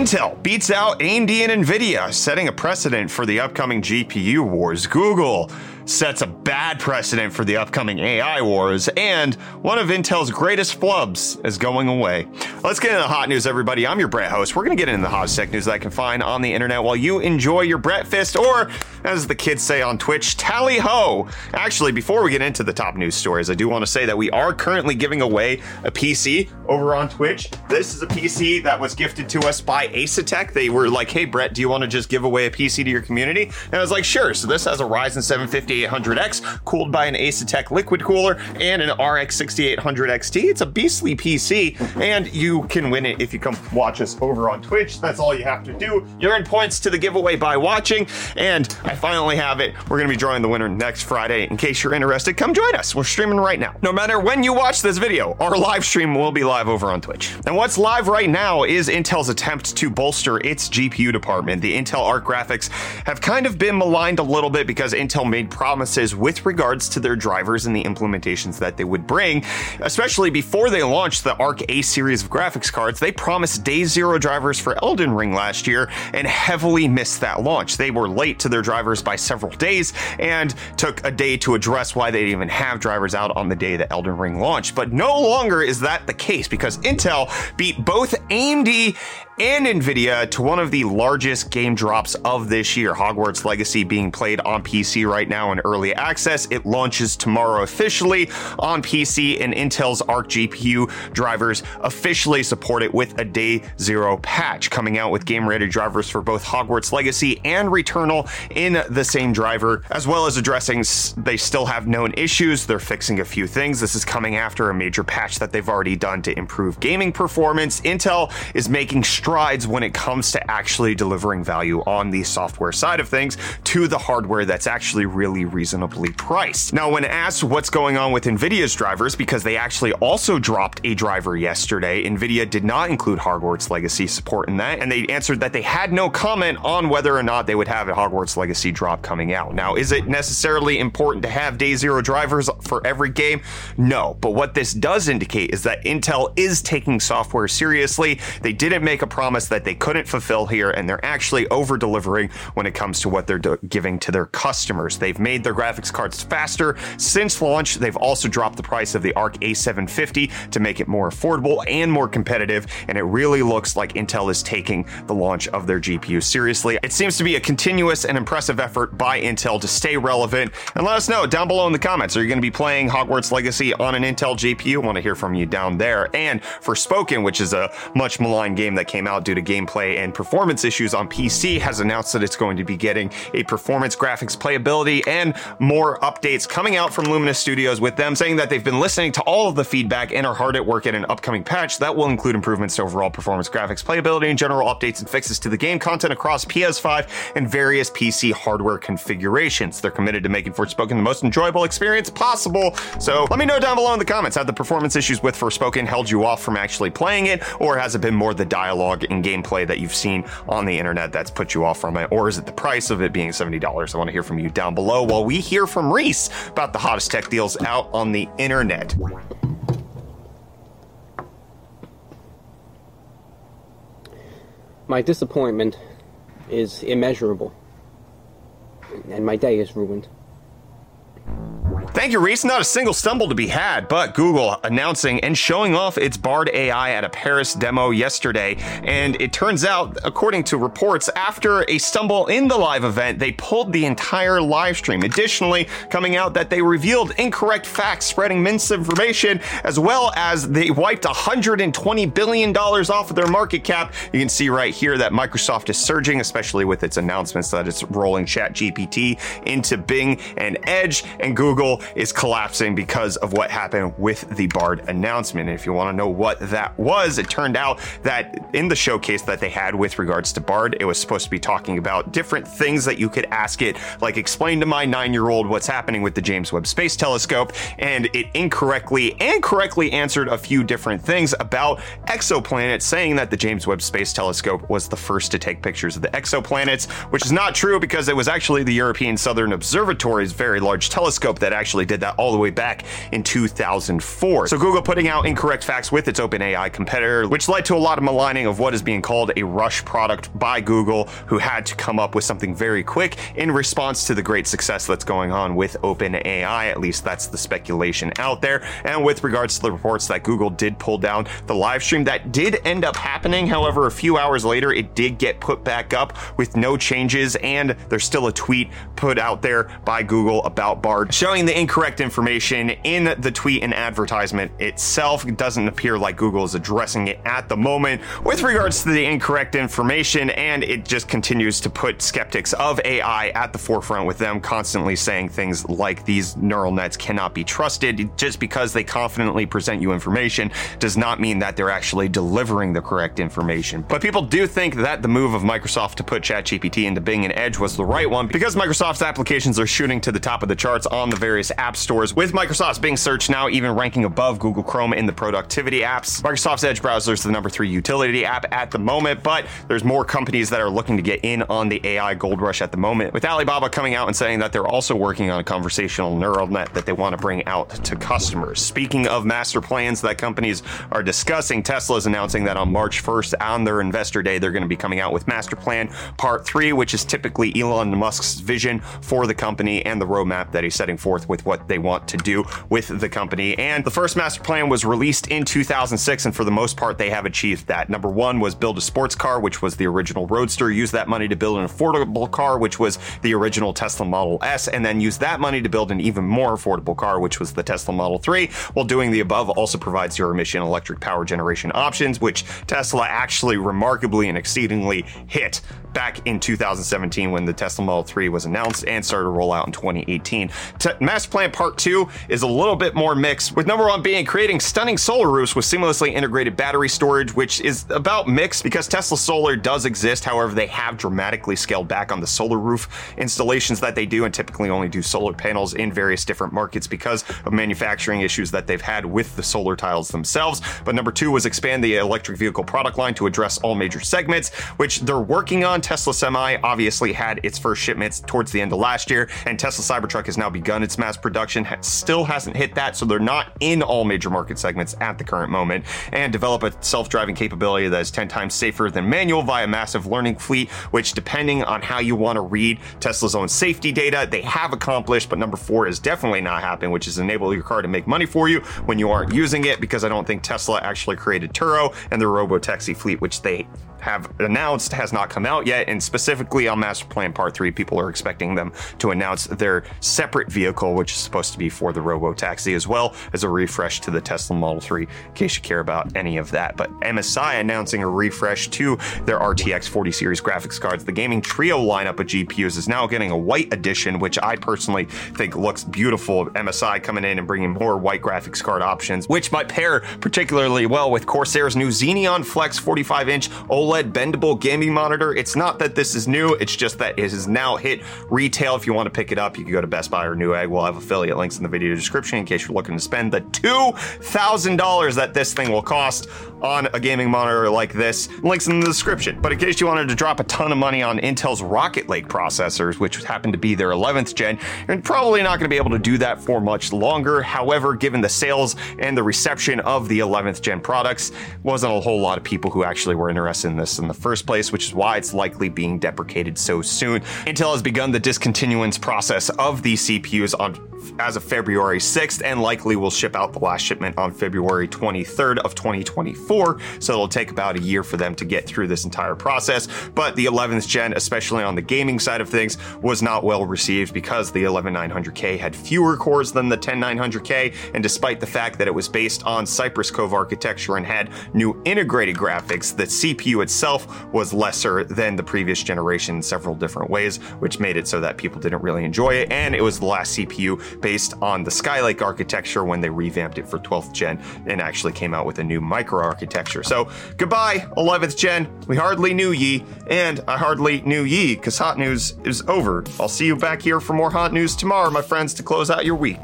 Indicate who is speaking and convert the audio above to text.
Speaker 1: Intel beats out AMD and Nvidia, setting a precedent for the upcoming GPU wars. Google sets a bad precedent for the upcoming AI wars, and one of Intel's greatest flubs is going away. Let's get into the hot news, everybody. I'm your Brett host. We're going to get into the hottest tech news that I can find on the internet while you enjoy your Brett Fist, or as the kids say on Twitch, tally ho. Actually, before we get into the top news stories, I do want to say that we are currently giving away a PC over on Twitch. This is a PC that was gifted to us by Asetek. They were like, hey, Brett, do you want to just give away a PC to your community? And I was like, sure. So this has a Ryzen 750 6800X, cooled by an Asetek liquid cooler and an RX 6800 XT. It's a beastly PC, and you can win it if you come watch us over on Twitch. That's all you have to do. You earn points to the giveaway by watching, and I finally have it. We're going to be drawing the winner next Friday. In case you're interested, come join us. We're streaming right now. No matter when you watch this video, our live stream will be live over on Twitch. And what's live right now is Intel's attempt to bolster its GPU department. The Intel Arc graphics have kind of been maligned a little bit because Intel made promises with regards to their drivers and the implementations that they would bring, especially before they launched the Arc A series of graphics cards. They promised day zero drivers for Elden Ring last year and heavily missed that launch. They were late to their drivers by several days and took a day to address why they didn't even have drivers out on the day that Elden Ring launched. But no longer is that the case because Intel beat both AMD and Nvidia to one of the largest game drops of this year. Hogwarts Legacy being played on PC right now in early access. It launches tomorrow officially on PC, and Intel's Arc GPU drivers officially support it with a day zero patch, coming out with game ready drivers for both Hogwarts Legacy and Returnal in the same driver, as well as addressing they still have known issues. They're fixing a few things. This is coming after a major patch that they've already done to improve gaming performance. Intel is making strides when it comes to actually delivering value on the software side of things to the hardware that's actually really reasonably priced. Now, when asked what's going on with NVIDIA's drivers, because they actually also dropped a driver yesterday, NVIDIA did not include Hogwarts Legacy support in that, and they answered that they had no comment on whether or not they would have a Hogwarts Legacy drop coming out. Now, is it necessarily important to have day zero drivers for every game? No, but what this does indicate is that Intel is taking software seriously. They didn't make a promise that they couldn't fulfill here, and they're actually over delivering when it comes to what they're do- giving to their customers. They've made their graphics cards faster since launch. They've also dropped the price of the Arc A750 to make it more affordable and more competitive, and it really looks like Intel is taking the launch of their GPU seriously. It seems to be a continuous and impressive effort by Intel to stay relevant. And let us know down below in the comments are you going to be playing Hogwarts Legacy on an Intel GPU? I want to hear from you down there. And Forspoken, which is a much maligned game that came out due to gameplay and performance issues on PC, has announced that it's going to be getting a performance graphics playability and more updates coming out from Luminous Studios with them saying that they've been listening to all of the feedback and are hard at work at an upcoming patch that will include improvements to overall performance graphics playability and general updates and fixes to the game content across PS5 and various PC hardware configurations. They're committed to making Forspoken the most enjoyable experience possible. So let me know down below in the comments have the performance issues with Forspoken held you off from actually playing it, or has it been more the dialogue and gameplay that you've seen on the internet that's put you off from it, or is it the price of it being $70? I want to hear from you down below while we hear from Reese about the hottest tech deals out on the internet.
Speaker 2: My disappointment is immeasurable, and my day is ruined.
Speaker 1: Thank you, Reese. Not a single stumble to be had, but Google announcing and showing off its Bard AI at a Paris demo yesterday. And it turns out, according to reports, after a stumble in the live event, they pulled the entire live stream. Additionally, coming out that they revealed incorrect facts, spreading misinformation, as well as they wiped $120 billion off of their market cap. You can see right here that Microsoft is surging, especially with its announcements that it's rolling ChatGPT into Bing and Edge, and Google is collapsing because of what happened with the Bard announcement. And if you want to know what that was, it turned out that in the showcase that they had with regards to Bard, it was supposed to be talking about different things that you could ask it, like explain to my nine year old what's happening with the James Webb Space Telescope. And it incorrectly and correctly answered a few different things about exoplanets, saying that the James Webb Space Telescope was the first to take pictures of the exoplanets, which is not true because it was actually the European Southern Observatory's very large telescope that actually actually did that all the way back in 2004. So Google putting out incorrect facts with its OpenAI competitor, which led to a lot of maligning of what is being called a rush product by Google, who had to come up with something very quick in response to the great success that's going on with OpenAI. At least that's the speculation out there. And with regards to the reports that Google did pull down the live stream, that did end up happening. However, a few hours later, it did get put back up with no changes, and there's still a tweet put out there by Google about Bard showing the incorrect information in the tweet and advertisement itself. It doesn't appear like Google is addressing it at the moment with regards to the incorrect information, and it just continues to put skeptics of AI at the forefront with them constantly saying things like these neural nets cannot be trusted. Just because they confidently present you information does not mean that they're actually delivering the correct information. But people do think that the move of Microsoft to put ChatGPT into Bing and Edge was the right one because Microsoft's applications are shooting to the top of the charts on the various app stores, with Microsoft's Bing search now even ranking above Google Chrome in the productivity apps. Microsoft's Edge browser is the number three utility app at the moment, but there's more companies that are looking to get in on the AI gold rush at the moment, with Alibaba coming out and saying that they're also working on a conversational neural net that they want to bring out to customers. Speaking of master plans that companies are discussing, Tesla is announcing that on March 1st, on their investor day, they're going to be coming out with Master Plan Part 3, which is typically Elon Musk's vision for the company and the roadmap that he's setting forth with what they want to do with the company. And the first master plan was released in 2006, and for the most part, they have achieved that. Number one was build a sports car, which was the original Roadster, use that money to build an affordable car, which was the original Tesla Model S, and then use that money to build an even more affordable car, which was the Tesla Model 3. While doing the above also provides zero emission electric power generation options, which Tesla actually remarkably and exceedingly hit back in 2017 when the Tesla Model 3 was announced and started to roll out in 2018. T- Plan Part 2 is a little bit more mixed, with number one being creating stunning solar roofs with seamlessly integrated battery storage, which is about mixed because Tesla Solar does exist. However, they have dramatically scaled back on the solar roof installations that they do and typically only do solar panels in various different markets because of manufacturing issues that they've had with the solar tiles themselves. But number two was expand the electric vehicle product line to address all major segments, which they're working on. Tesla Semi obviously had its first shipments towards the end of last year, and Tesla Cybertruck has now begun its mass production. Still hasn't hit that, so they're not in all major market segments at the current moment. And develop a self-driving capability that is 10 times safer than manual via massive learning fleet, which depending on how you want to read Tesla's own safety data, they have accomplished. But number four is definitely not happening, which is enable your car to make money for you when you aren't using it, because I don't think Tesla actually created Turo and the robo-taxi fleet, which they have announced has not come out yet. And specifically on Master Plan Part 3, people are expecting them to announce their separate vehicle, which is supposed to be for the Robo Taxi, as well as a refresh to the Tesla Model 3, in case you care about any of that. But MSI announcing a refresh to their RTX 40 series graphics cards. The gaming trio lineup of GPUs is now getting a white edition, which I personally think looks beautiful. MSI coming in and bringing more white graphics card options, which might pair particularly well with Corsair's new Xeneon Flex 45 inch OLED OLED bendable gaming monitor. It's not that this is new, it's just that it has now hit retail. If you want to pick it up, you can go to Best Buy or Newegg. We'll have affiliate links in the video description in case you're looking to spend the $2,000 that this thing will cost on a gaming monitor like this. Links in the description. But in case you wanted to drop a ton of money on Intel's Rocket Lake processors, which happen to be their 11th gen, you're probably not going to be able to do that for much longer. However, given the sales and the reception of the 11th gen products, wasn't a whole lot of people who actually were interested in this in the first place, which is why it's likely being deprecated so soon. Intel has begun the discontinuance process of these CPUs on as of February 6th and likely will ship out the last shipment on February 23rd of 2024. So it'll take about a year for them to get through this entire process. But the 11th gen, especially on the gaming side of things, was not well received because the 11900K had fewer cores than the 10900K. And despite the fact that it was based on Cypress Cove architecture and had new integrated graphics, the CPU itself was lesser than the previous generation in several different ways, which made it so that people didn't really enjoy it. And it was the last CPU based on the Skylake architecture when they revamped it for 12th gen and actually came out with a new micro architecture. So goodbye, 11th gen. We hardly knew ye, and I hardly knew ye because hot news is over. I'll see you back here for more hot news tomorrow, my friends, to close out your week.